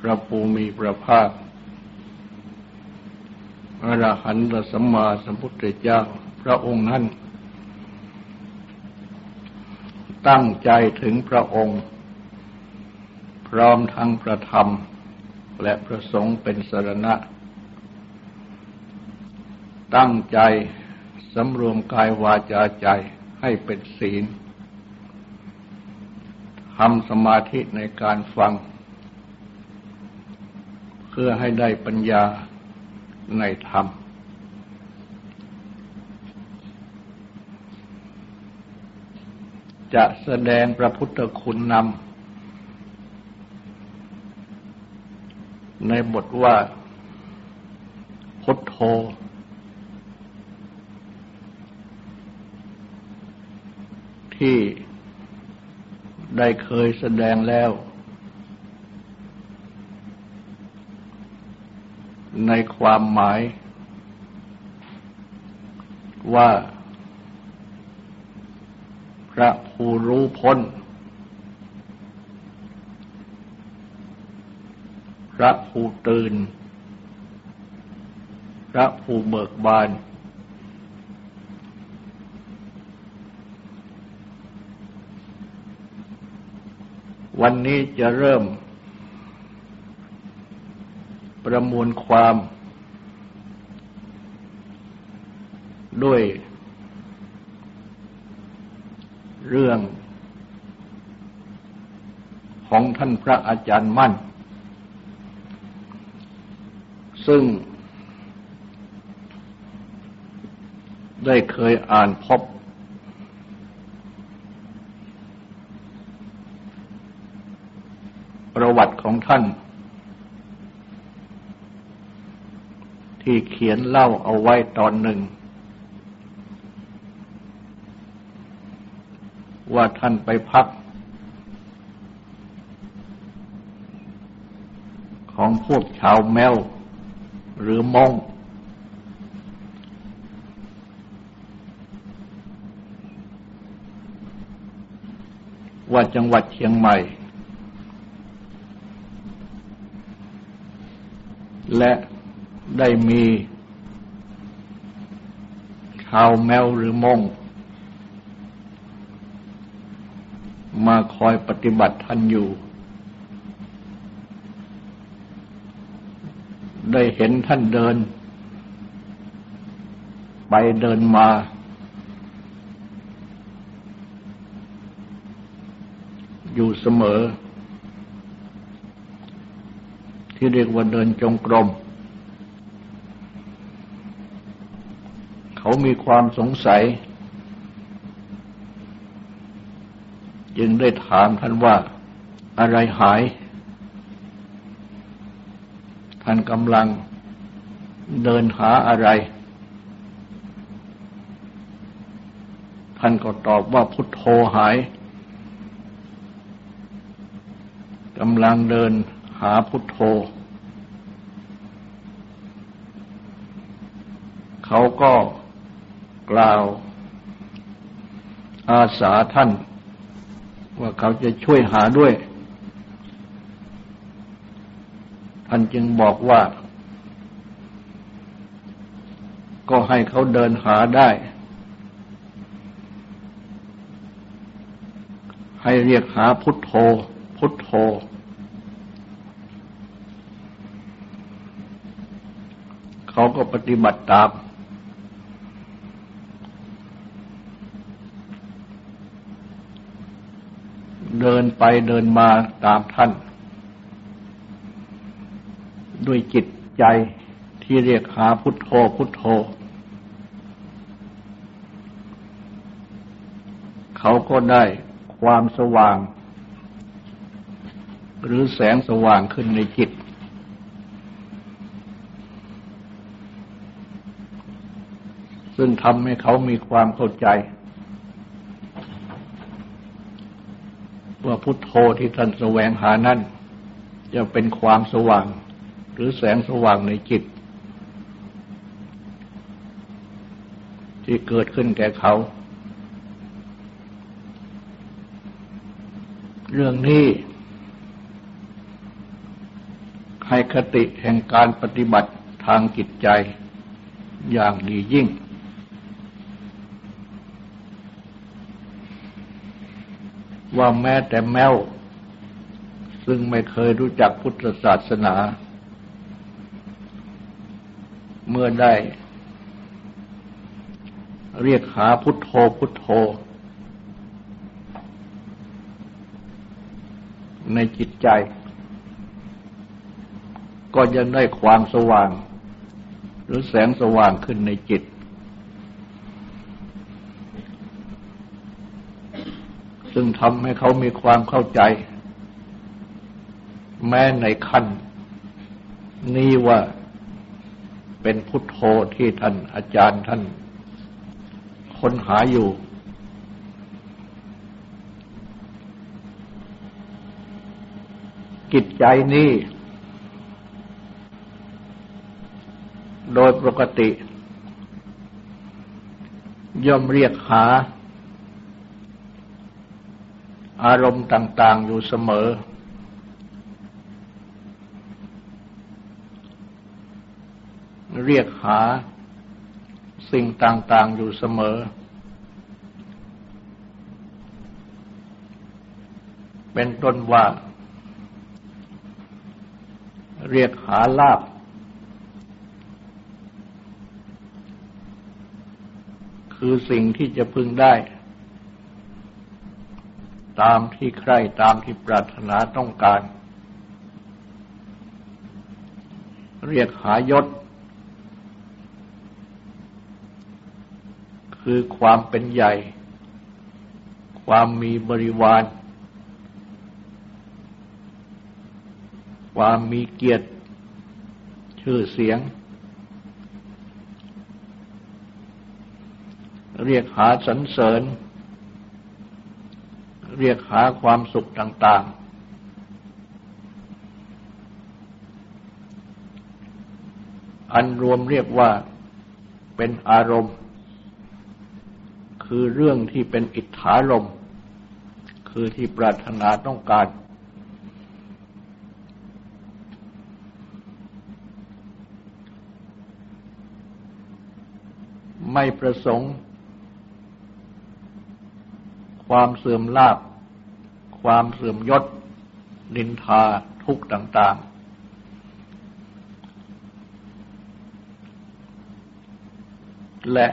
พระภูมิพระภาคอรหันตสัมมาสัมพุทธเจ้า พระองค์นั้นตั้งใจถึงพระองค์ พร้อมทั้งพระธรรม และพระสงฆ์เป็นสรณะ ตั้งใจสำรวมกายวาจาใจให้เป็นศีลทำสมาธิในการฟัง เพื่อให้ได้ปัญญาในธรรม จะแสดงพระพุทธคุณนำในบทว่าพุทโธ ที่ได้เคยแสดงแล้ว ในความหมาย ว่า พระผู้รู้พ้น พระผู้ตื่น พระผู้เบิกบาน วันนี้จะเริ่ม ประมวลความ ด้วย เรื่อง ของท่านพระอาจารย์มั่น ซึ่ง ได้เคยอ่านพบประวัติของท่าน ที่เขียนเล่าเอาไว้ตอนหนึ่ง ว่าท่านไปพัก ของพวกชาวแมว หรือมงว่าจังหวัดเชียงใหม่ และ ได้มีชาวแมวหรือมงมาคอยปฏิบัติท่านอยู่ ได้เห็นท่านเดิน ไปเดินมา อยู่เสมอ ที่เรียกว่าเดินจงกรม เขามีความสงสัย จึงได้ถามท่านว่าอะไรหาย ท่านกำลังเดินหาอะไร ท่านก็ตอบว่าพุทโธหายกำลังเดินหาพุทโธ เขาก็ กล่าว อาสาท่าน ว่าเขาจะช่วยหาด้วย ท่านจึงบอกว่า ก็ให้เขาเดินหาได้ ให้เรียกหาพุทโธ พุทโธเขาก็ปฏิบัติตาม เดินไปเดินมาตามท่าน ด้วยจิตใจที่เรียกหาพุทโธพุทโธ เขาก็ได้ความสว่าง หรือแสงสว่างขึ้นในจิต ซึ่งทำให้เขามีความเข้าใจ พุทโธที่ท่านแสวงหานั้นจะเป็นความสว่าง หรือแสงสว่างในจิต ที่เกิดขึ้นแก่เขา เรื่องนี้ให้คติแห่งการปฏิบัติทางจิตใจอย่างดียิ่ง ว่าแม้แต่แมว ซึ่งไม่เคยรู้จักพุทธศาสนา เมื่อได้ เรียกหาพุทโธพุทโธ ในจิตใจ ก็ยังได้ความสว่าง หรือแสงสว่างขึ้นในจิต ซึ่ง ทำให้เขามีความเข้าใจ แม้ในขั้น นี้ว่าเป็นพุทโธที่ท่านอาจารย์ท่านค้นหาอยู่จิตใจนี้ โดยปกติ ย่อมเรียกหา อารมณ์ต่าง ๆ อยู่เสมอ เรียกหาสิ่งต่าง ๆ อยู่เสมอ เป็นต้นว่า เรียกหาลาบคือสิ่งที่จะพึงได้ ตามที่ใครตามที่ปรารถนาต้องการ เรียกหายศ คือความเป็นใหญ่ ความมีบริวาร ความมีเกียรติ ชื่อเสียง เรียกหาสรรเสริญ เรียกหาความสุขต่างๆ อันรวมเรียกว่าเป็นอารมณ์ คือเรื่องที่เป็นอิทธารมคือที่ปรารถนาต้องการ ไม่ประสงค์ความเสื่อมลาบ ความเสื่อมยศ นินทาทุกต่าง ๆ และ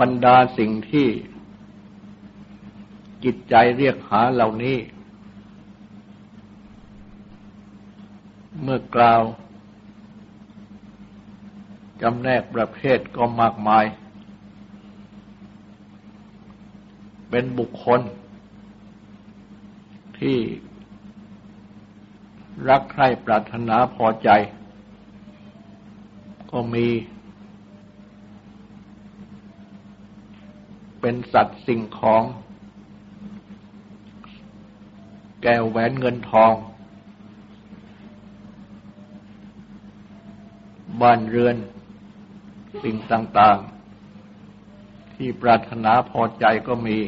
บรรดาสิ่งที่จิตใจเรียกหาเหล่านี้ เมื่อกล่าวจำแนกประเภทก็มากมาย เป็นบุคคล ที่รักใคร่ปรารถนาพอใจ ก็มี เป็นสัตว์สิ่งของ แก้วแหวนเงินทอง บ้านเรือน สิ่งต่าง ๆ ที่ปรารถนาพอใจก็มี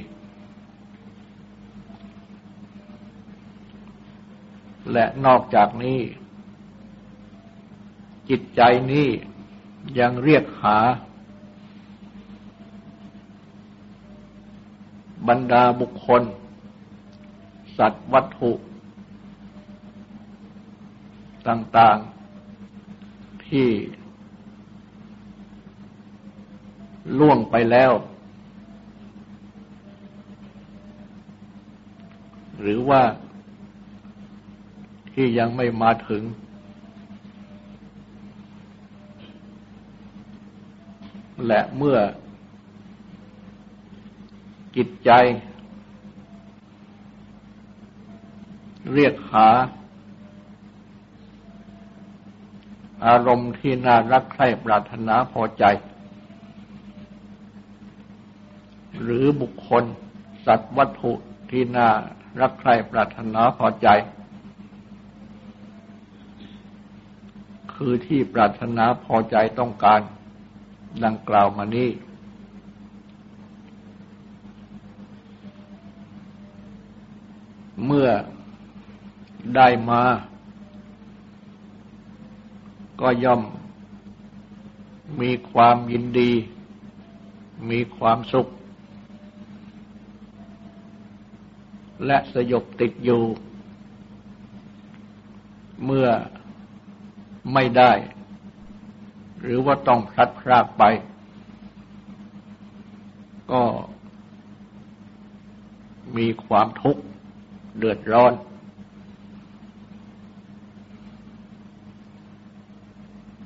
และนอกจากนี้ จิตใจนี้ยังเรียกหา บรรดาบุคคล สัตว์วัตถุ ต่าง ๆ ที่ ล่วงไปแล้ว หรือว่าที่ยังไม่มาถึง และเมื่อจิตใจ เรียกหาอารมณ์ที่น่ารักใคร่ปรารถนาพอใจ หรือบุคคล สัตว์วัตถุที่น่ารักใคร่ปรารถนาพอใจ คือที่ปรารถนาพอใจต้องการ ดังกล่าวมานี้เมื่อได้มา ก็ย่อมมีความยินดี มีความสุข และสยบติดอยู่ เมื่อไม่ได้ หรือว่าต้องพลัดพรากไป ก็มีความทุกข์เดือดร้อน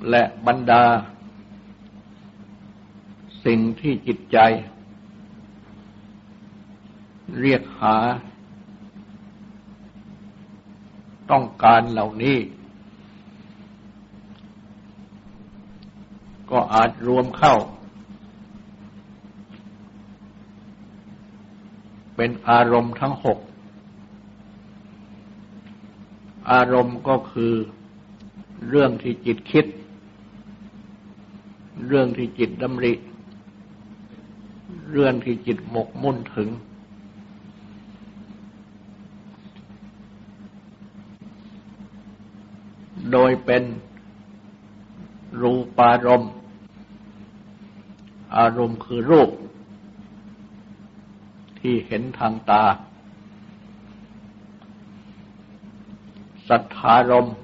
และบรรดา สิ่งที่จิตใจ เรียกหา ต้องการเหล่านี้ ก็อาจรวมเข้า เป็นอารมณ์ทั้งหก อารมณ์ก็คือเรื่องที่จิตคิด เรื่องที่จิตดำริ เรื่องที่จิตหมกมุ่นถึง โดยเป็นรูปารมณ์ อารมณ์คือรูป ที่เห็นทางตา สัทธารมณ์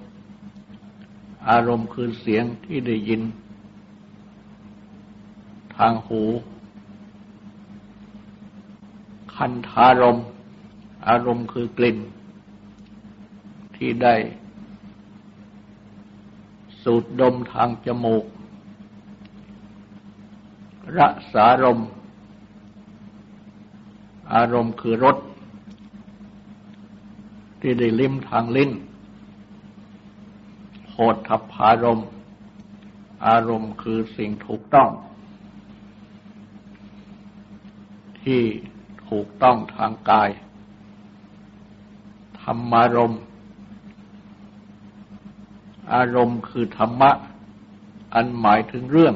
อารมณ์คือเสียงที่ได้ยิน ทางหู คันธารมอารมณ์คือกลิ่น ที่ได้ สูดดมทางจมูก รสารม อารมณ์คือรสที่ได้ลิ้มทางลิ้นโหดทัพพารมอารมณ์คือสิ่งถูกต้อง ที่ถูกต้องทางกาย ธรรมารม อารมณ์คือธรรมะ อันหมายถึงเรื่อง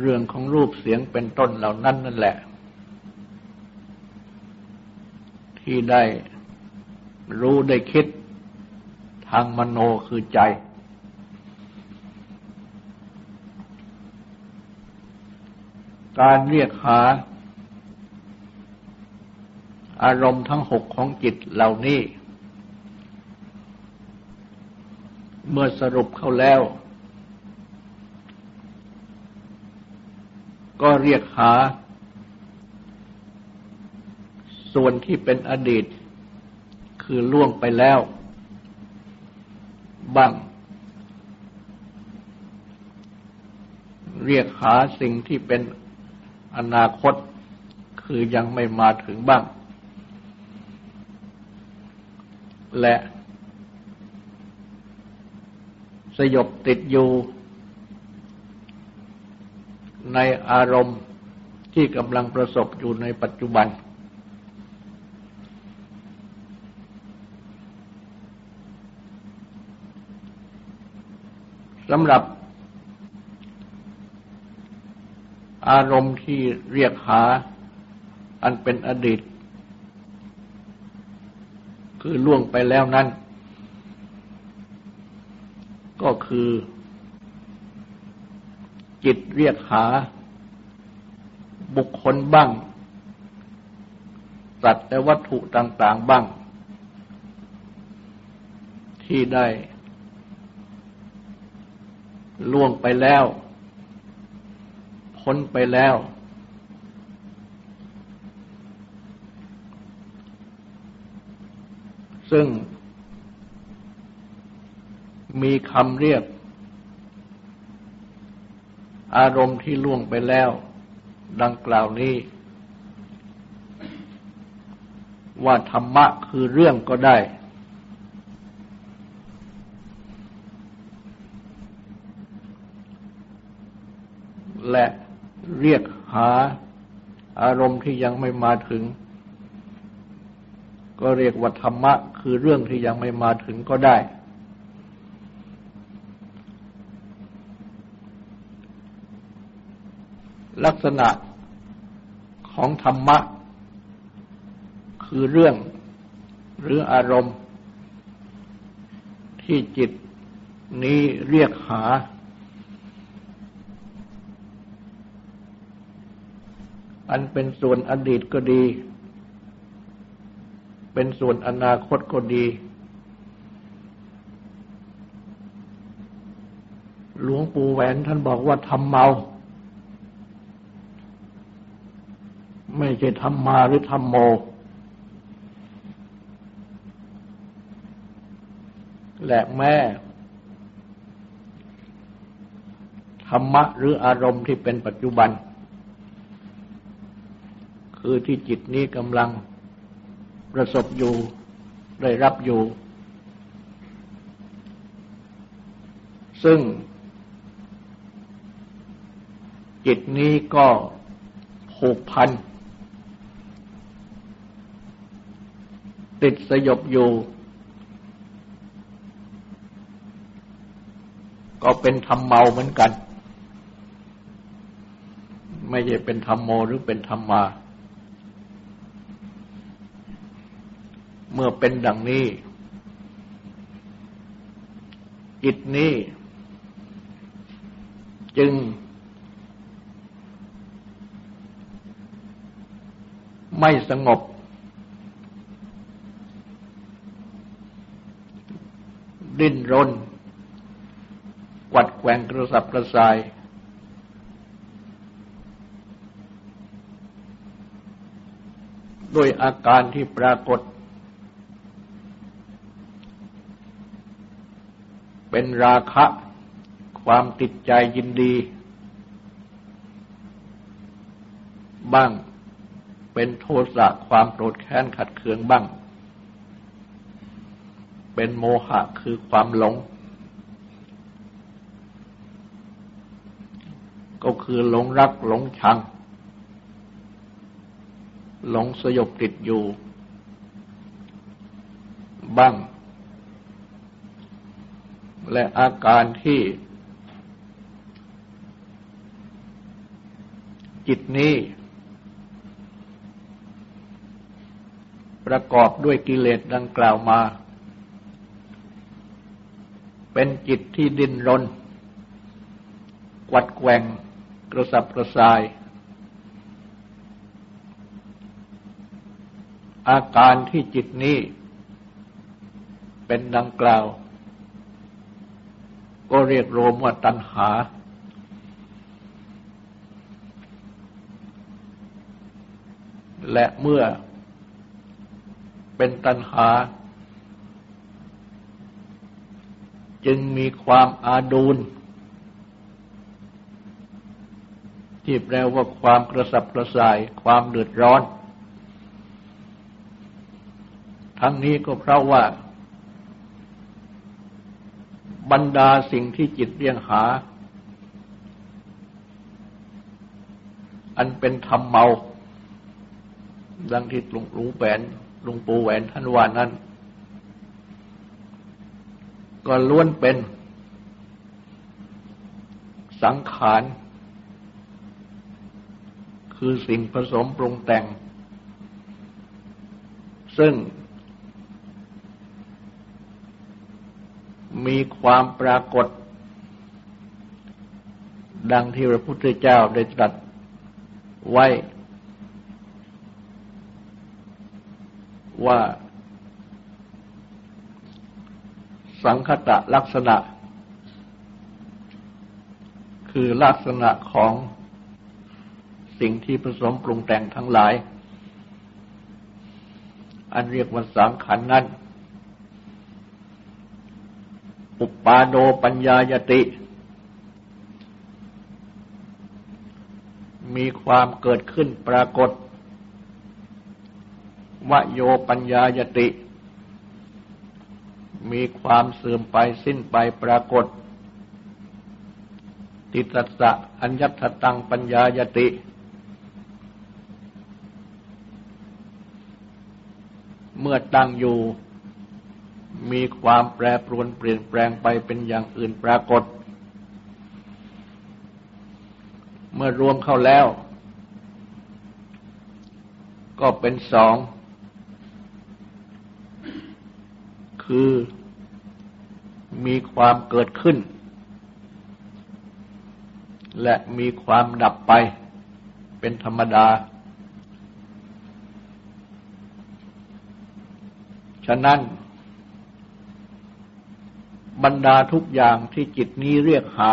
เรื่องของรูปเสียงเป็นต้นเหล่านั้นนั่นแหละ ที่ได้รู้ได้คิดทางมโนคือใจ การเรียกหา อารมณ์ทั้งหกของจิตเหล่านี้ เมื่อสรุปเข้าแล้ว ก็เรียกหา ส่วนที่เป็นอดีต คือล่วงไปแล้ว บ้าง เรียกหาสิ่งที่เป็นอนาคต คือยังไม่มาถึงบ้าง และ สยบติดอยู่ในอารมณ์ที่กำลังประสบอยู่ในปัจจุบัน สำหรับอารมณ์ที่เรียกหาอันเป็นอดีต คือล่วงไปแล้วนั้น ก็คือ จิตเรียกหา บุคคลบ้าง สัตว์และวัตถุต่าง ๆ บ้าง ที่ได้ ล่วงไปแล้ว พ้นไปแล้วซึ่ง มีคำเรียก อารมณ์ที่ล่วงไปแล้ว ดังกล่าวนี้ ว่าธรรมะคือเรื่องก็ได้ และเรียกหาอารมณ์ที่ยังไม่มาถึง ก็เรียกว่าธรรมะคือเรื่องที่ยังไม่มาถึงก็ได้ ลักษณะของธรรมะ คือเรื่องหรืออารมณ์ ที่จิตนี้เรียกหา อันเป็นส่วนอดีตก็ดี เป็นส่วนอนาคตก็ดีหลวงปู่แหวนท่านบอกว่าทำเมา ไม่ ใช่ทำมาหรือทำโม และแม่ธรรมะหรืออารมณ์ที่เป็นปัจจุบัน คือที่จิตนี้กำลังประสบอยู่ได้รับอยู่ ซึ่ง จิตนี้ก็ผูกพัน ติดสยบอยู่ ก็เป็นธรรมเมาเหมือนกัน ไม่ใช่เป็นธรรมโมหรือเป็นธรรมมา เมื่อเป็นดังนี้ จิตนี้ จึง ไม่สงบ ดิ้นรนวัดแกว่งกระสับกระส่าย ด้วยอาการที่ปรากฏ เป็นราคะความติดใจยินดี บ้างเป็นโทสะความโกรธแค้นขัดเคืองบ้าง เป็นโมหะคือความหลง ก็คือหลงรักหลงชัง หลงสยบติดอยู่ บ้าง และอาการที่ จิตนี้ ประกอบด้วยกิเลสดังกล่าวมา เป็นจิตที่ดิ้นรน กวัดแกว่งกระสับกระส่าย อาการที่จิตนี้ เป็นดังกล่าว ก็เรียกรวมว่าตัณหา และเมื่อเป็นตัณหา จึงมีความอาดูลที่แปลว่าความกระสับกระส่าย ความเดือดร้อน ทั้งนี้ก็เพราะว่า บรรดาสิ่งที่จิตเรียงหา อันเป็นธรรมเมา ดังที่หลวงปู่แหวนหลวงปู่แหวนท่านว่านั้น ก็ล้วนเป็น สังขาร คือสิ่งผสมปรุงแต่ง ซึ่ง มีความปรากฏ ดังที่พระพุทธเจ้าได้ตรัสไว้ ว่า สังคตะลักษณะ คือลักษณะของสิ่งที่ผสมปรุงแต่งทั้งหลาย อันเรียกว่าสังขารนนั้น อุปาโดปัญญายติ มีความเกิดขึ้นปรากฏวโยปัญญายติ มีความเสื่อมไปสิ้นไปปรากฏ ติตัสสะอัญญตตังปัญญายติ เมื่อตั้งอยู่ มีความแปรปรวนเปลี่ยนแปลงไปเป็นอย่างอื่นปรากฏ เมื่อรวมเข้าแล้ว ก็เป็นสอง คือมีความเกิดขึ้น และมีความดับไปเป็นธรรมดา ฉะนั้น บรรดาทุกอย่างที่จิตนี้เรียกหา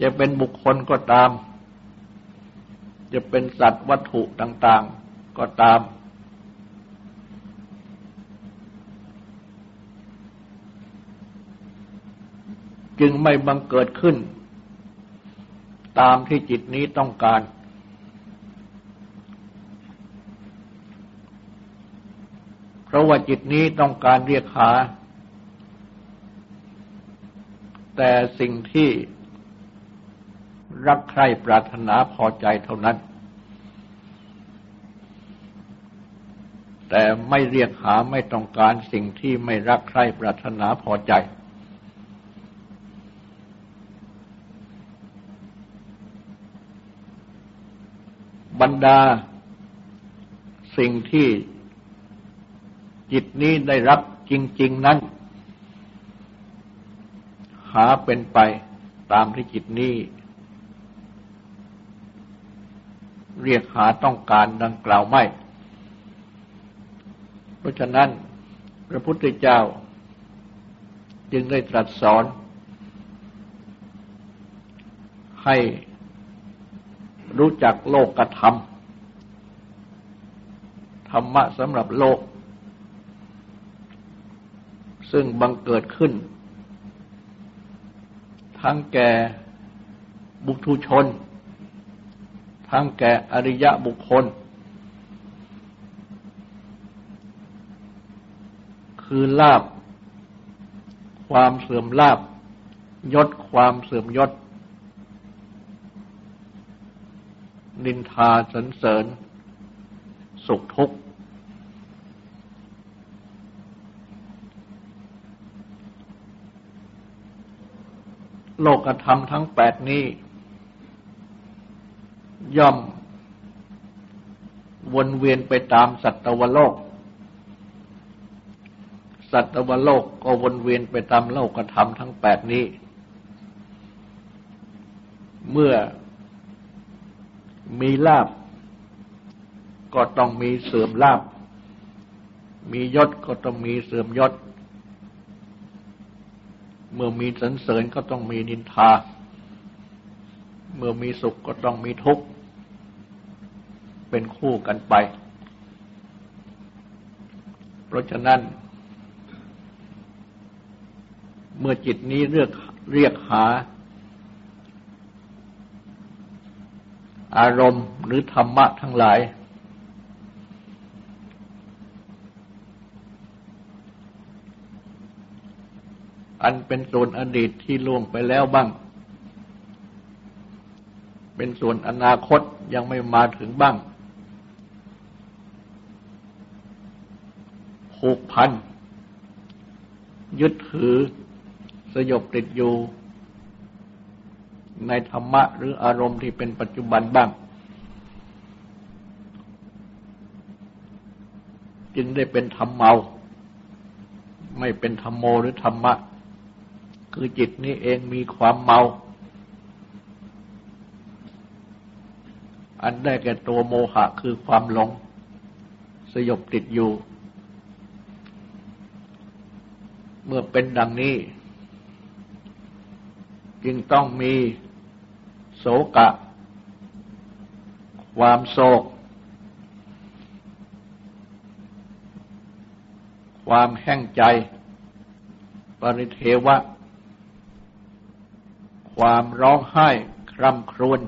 จะเป็นบุคคลก็ตาม จะเป็นสัตว์วัตถุต่าง ๆ ก็ตาม จึงไม่บังเกิดขึ้น ตามที่จิตนี้ต้องการ เพราะว่าจิตนี้ต้องการเรียกหา แต่สิ่งที่รักใคร่ปรารถนาพอใจเท่านั้น แต่ไม่เรียกหาไม่ต้องการสิ่งที่ไม่รักใคร่ปรารถนาพอใจ บรรดา สิ่งที่จิตนี้ได้รับจริง ๆ นั้น หาเป็นไปตามที่จิตนี้ เรียกหาต้องการดังกล่าวไม่ เพราะฉะนั้น พระพุทธเจ้า จึงได้ตรัสสอน ให้ รู้จักโลกกระทำธรรมะสำหรับโลก ซึ่งบังเกิดขึ้น ทั้งแก่บุตุชน ทั้งแก่อริยะบุคคล คือลาบ ความเสื่อมลาบ ยศความเสื่อมยศ นินทาสรรเสริญ สุขทุกข์ โลกธรรมทั้งแปดนี้ ย่อม วนเวียนไปตามสัตวโลก สัตวโลกก็วนเวียนไปตามโลกธรรมทั้งแปดนี้ เมื่อ มีลาบ ก็ต้องมีเสื่อมลาบ มียศก็ต้องมีเสื่อมยศ เมื่อมีสรรเสริญก็ต้องมีนินทา เมื่อมีสุขก็ต้องมีทุกข์ เป็นคู่กันไป เพราะฉะนั้น เมื่อจิตนี้เรียกเรียกหา อารมณ์หรือธรรมะทั้งหลาย อันเป็นส่วนอดีตที่ล่วงไปแล้วบ้าง เป็นส่วนอนาคตยังไม่มาถึงบ้าง ผูกพัน ยึดถือสยบติดอยู่ ในธรรมะหรืออารมณ์ที่เป็นปัจจุบันบ้าง จึงได้เป็นธรรมเมา ไม่เป็นธรรมโมหรือธรรมะ คือจิตนี้เองมีความเมา อันได้แก่ตัวโมหะคือความหลง สยบติดอยู่ เมื่อเป็นดังนี้จึงต้องมี โศกะ ความโศก ความแห้งใจ ปริเทวะ ความร้องไห้คร่ำครวญ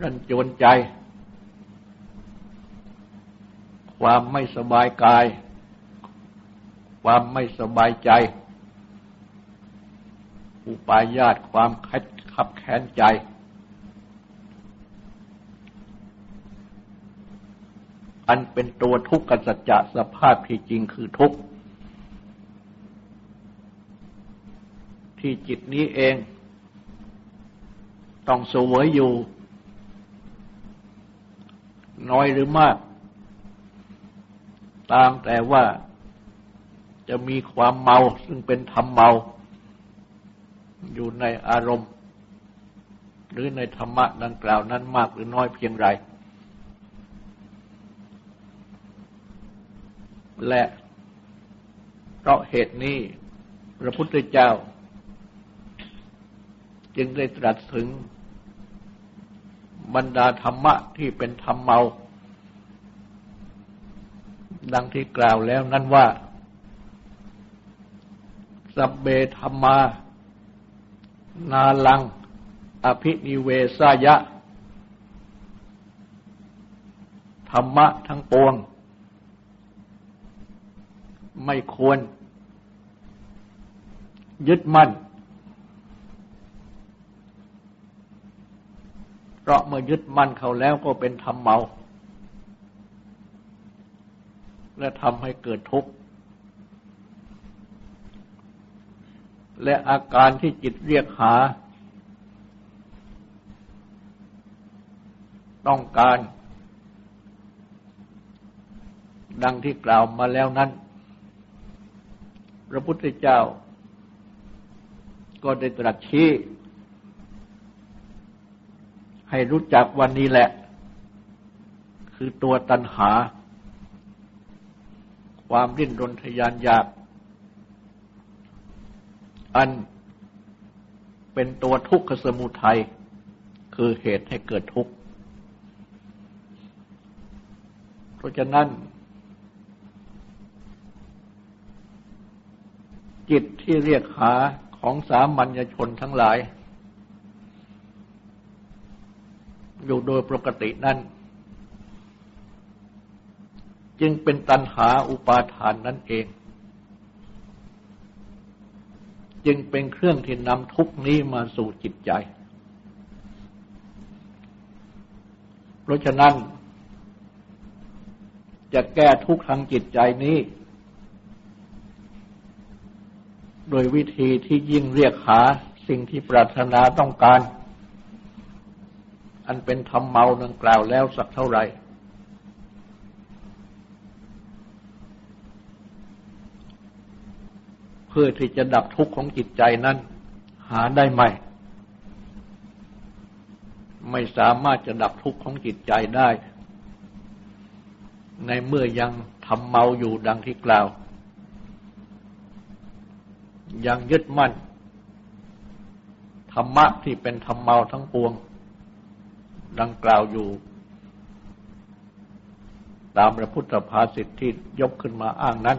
รันจวนใจ ความไม่สบายกาย ความไม่สบายใจอุปายาตความขับแค้นใจ อันเป็นตัวทุกข์กสัจจะสภาพที่จริงคือทุกข์ ที่จิตนี้เอง ต้องสวยอยู่ น้อยหรือมาก ตามแต่ว่าจะมีความเมาซึ่งเป็นธรรมเมา อยู่ในอารมณ์ หรือในธรรมะดังกล่าวนั้นมากหรือน้อยเพียงไร และเพราะเหตุนี้พระพุทธเจ้า จึงได้ตรัสถึงบรรดาธรรมะที่เป็นธรรมเมา ดังที่กล่าวแล้วนั้นว่า สัพเบธรรมา นาลัง อภินิเวสายะ ธรรมะทั้งปวง ไม่ควร ยึดมั่น เพราะเมื่อยึดมั่นเขาแล้วก็เป็นธรรมเมา และทำให้เกิดทุกข์ และอาการที่จิตเรียกหา ต้องการดังที่กล่าวมาแล้วนั้น พระพุทธเจ้า ก็ได้ตรัสชี้ ให้รู้จักวันนี้แหละ คือตัวตัณหา ความริ้นรนทยานอยาก อันเป็นตัวทุกขสมุทัย คือเหตุให้เกิดทุกข์ เพราะฉะนั้น จิตที่เรียกหาของสามัญชนทั้งหลาย อยู่โดยปกตินั้น จึงเป็นตัณหาอุปาทานนั่นเอง จึงเป็นเครื่องที่นำทุกนี้มาสู่จิตใจ เพราะฉะนั้น จะแก้ทุกทางจิตใจนี้ โดยวิธีที่ยิ่งเรียกหาสิ่งที่ปรารถนาต้องการ อันเป็นธรรมเมาดังกล่าวแล้วสักเท่าไหร่เพื่อที่จะดับทุกข์ของจิตใจนั้น หาได้ไหม ไม่สามารถจะดับทุกข์ของจิตใจได้ ในเมื่อยังทำเมาอยู่ดังที่กล่าว ยังยึดมั่น ธรรมะที่เป็นธรรมเมาทั้งปวง ดังกล่าวอยู่ ตามพระพุทธภาษิตที่ยกขึ้นมาอ้างนั้น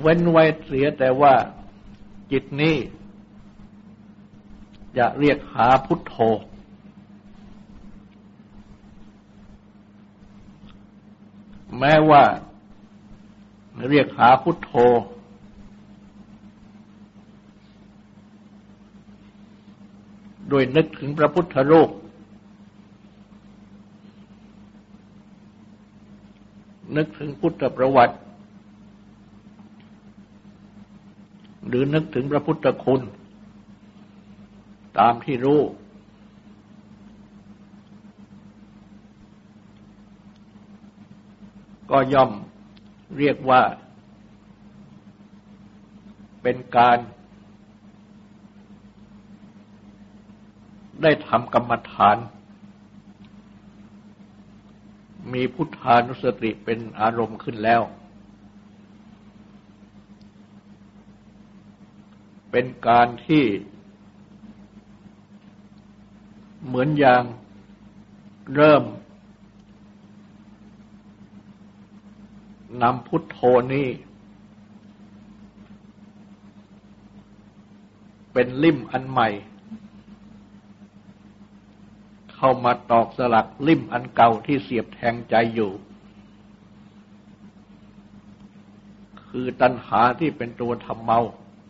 เว้นไว้เสียแต่ว่าจิตนี้จะเรียกหาพุทโธ แม้ว่า เรียกหาพุทโธ โดยนึกถึงพระพุทธรูป นึกถึงพุทธประวัติ หรือนึกถึงพระพุทธคุณ ตามที่รู้ก็ย่อม เรียกว่า เป็นการได้ทำกรรมฐาน มีพุทธานุสติเป็นอารมณ์ขึ้นแล้ว เป็นการที่เหมือนอย่างเริ่ม นำพุทโธนี้ เป็นลิ่มอันใหม่ เข้ามาตอกสลักลิ่มอันเก่าที่เสียบแทงใจอยู่ คือตัณหาที่เป็นตัวทำเมา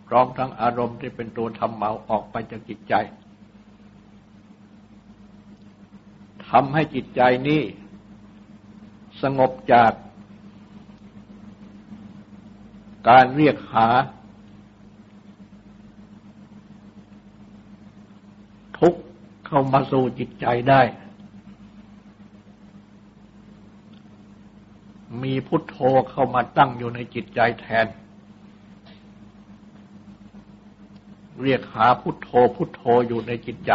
พร้อมทั้งอารมณ์ที่เป็นตัวทำเมาออกไปจากจิตใจทำให้จิตใจนี้ สงบจาก การเรียกหา ทุกเข้ามาสู่จิตใจได้ มีพุทโธเข้ามาตั้งอยู่ในจิตใจแทน เรียกหาพุทโธพุทโธอยู่ในจิตใจ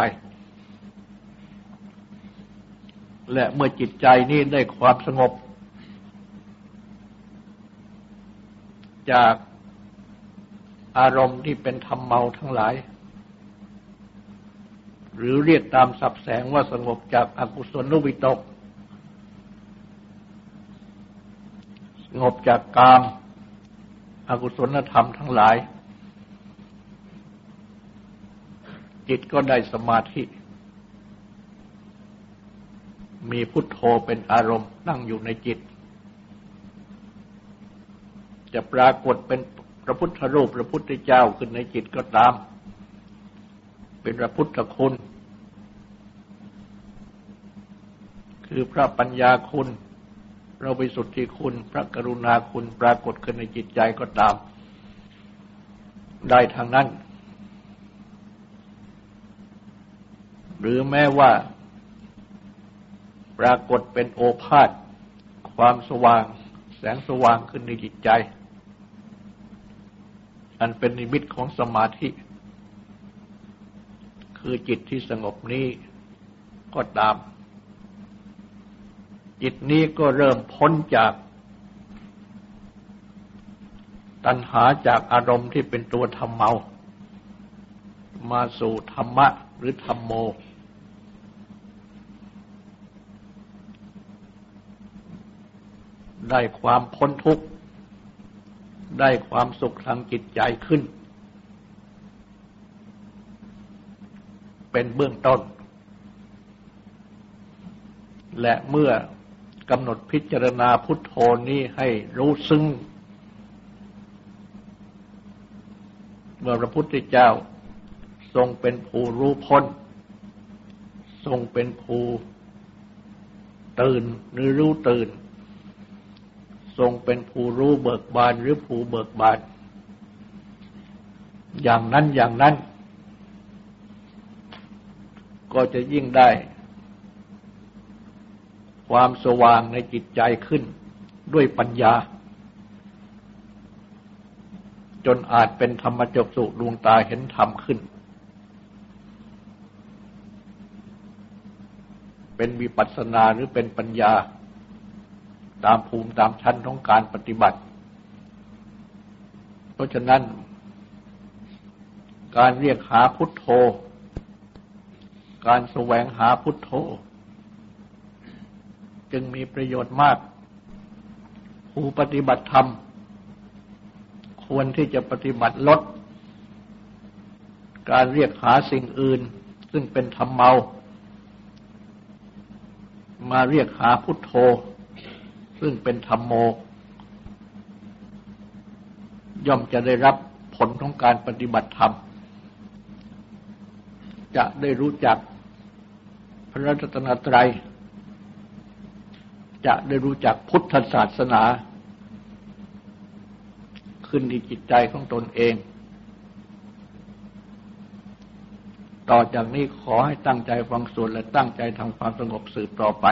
และเมื่อจิตใจนี้ได้ความสงบ จากอารมณ์ที่เป็นธรรมเมาทั้งหลาย หรือเรียกตามสับแสงว่าสงบจากอากุศลนุวิตก สงบจากกามอากุศลธรรมทั้งหลาย จิตก็ได้สมาธิ มีพุทโธเป็นอารมณ์นั่งอยู่ในจิต จะปรากฏเป็นพระพุทธรูปพระพุทธเจ้าขึ้นในจิตก็ตาม เป็นพระพุทธคุณ คือพระปัญญาคุณพระวิสุทธิคุณ พระกรุณาคุณปรากฏขึ้นในจิตใจก็ตาม ได้ทางนั้น หรือแม้ว่า ปรากฏเป็นโอภาษความสว่าง แสงสว่างขึ้นในจิตใจ อันเป็นนิมิตของสมาธิ คือจิตที่สงบนี้ก็ตาม จิตนี้ก็เริ่มพ้นจาก ตัณหาจากอารมณ์ที่เป็นตัวธรรมเมา มาสู่ธรรมะหรือธรรมโม ได้ความพ้นทุกข์ ได้ความสุขทางจิตใจขึ้น เป็นเบื้องต้น และเมื่อกำหนดพิจารณาพุทโธนี้ให้รู้ซึ้งเมื่อพระพุทธเจ้าทรงเป็นผู้รู้พ้น ทรงเป็นผู้ตื่นหรือรู้ตื่น ทรงเป็นผู้รู้เบิกบานหรือผู้เบิกบาน อย่างนั้นอย่างนั้น ก็จะยิ่งได้ ความสว่างในจิตใจขึ้นด้วยปัญญา จนอาจเป็นธรรมจกสุดวงตาเห็นธรรมขึ้น เป็นวิปัสสนาหรือเป็นปัญญา ตามภูมิตามชั้นของการปฏิบัติ เพราะฉะนั้น การเรียกหาพุทโธ การแสวงหาพุทโธ จึงมีประโยชน์มาก ผู้ปฏิบัติธรรม ควรที่จะปฏิบัติลด การเรียกหาสิ่งอื่น ซึ่งเป็นธรรมเมา มาเรียกหาพุทโธ ซึ่งเป็นธรรมโม ย่อมจะได้รับผลของการปฏิบัติธรรม จะได้รู้จักพระรัตนตรัย จะได้รู้จักพุทธศาสนา ขึ้นที่จิตใจของตนเอง ต่อจากนี้ขอให้ตั้งใจฟังสวดและตั้งใจทำความสงบสืบต่อไป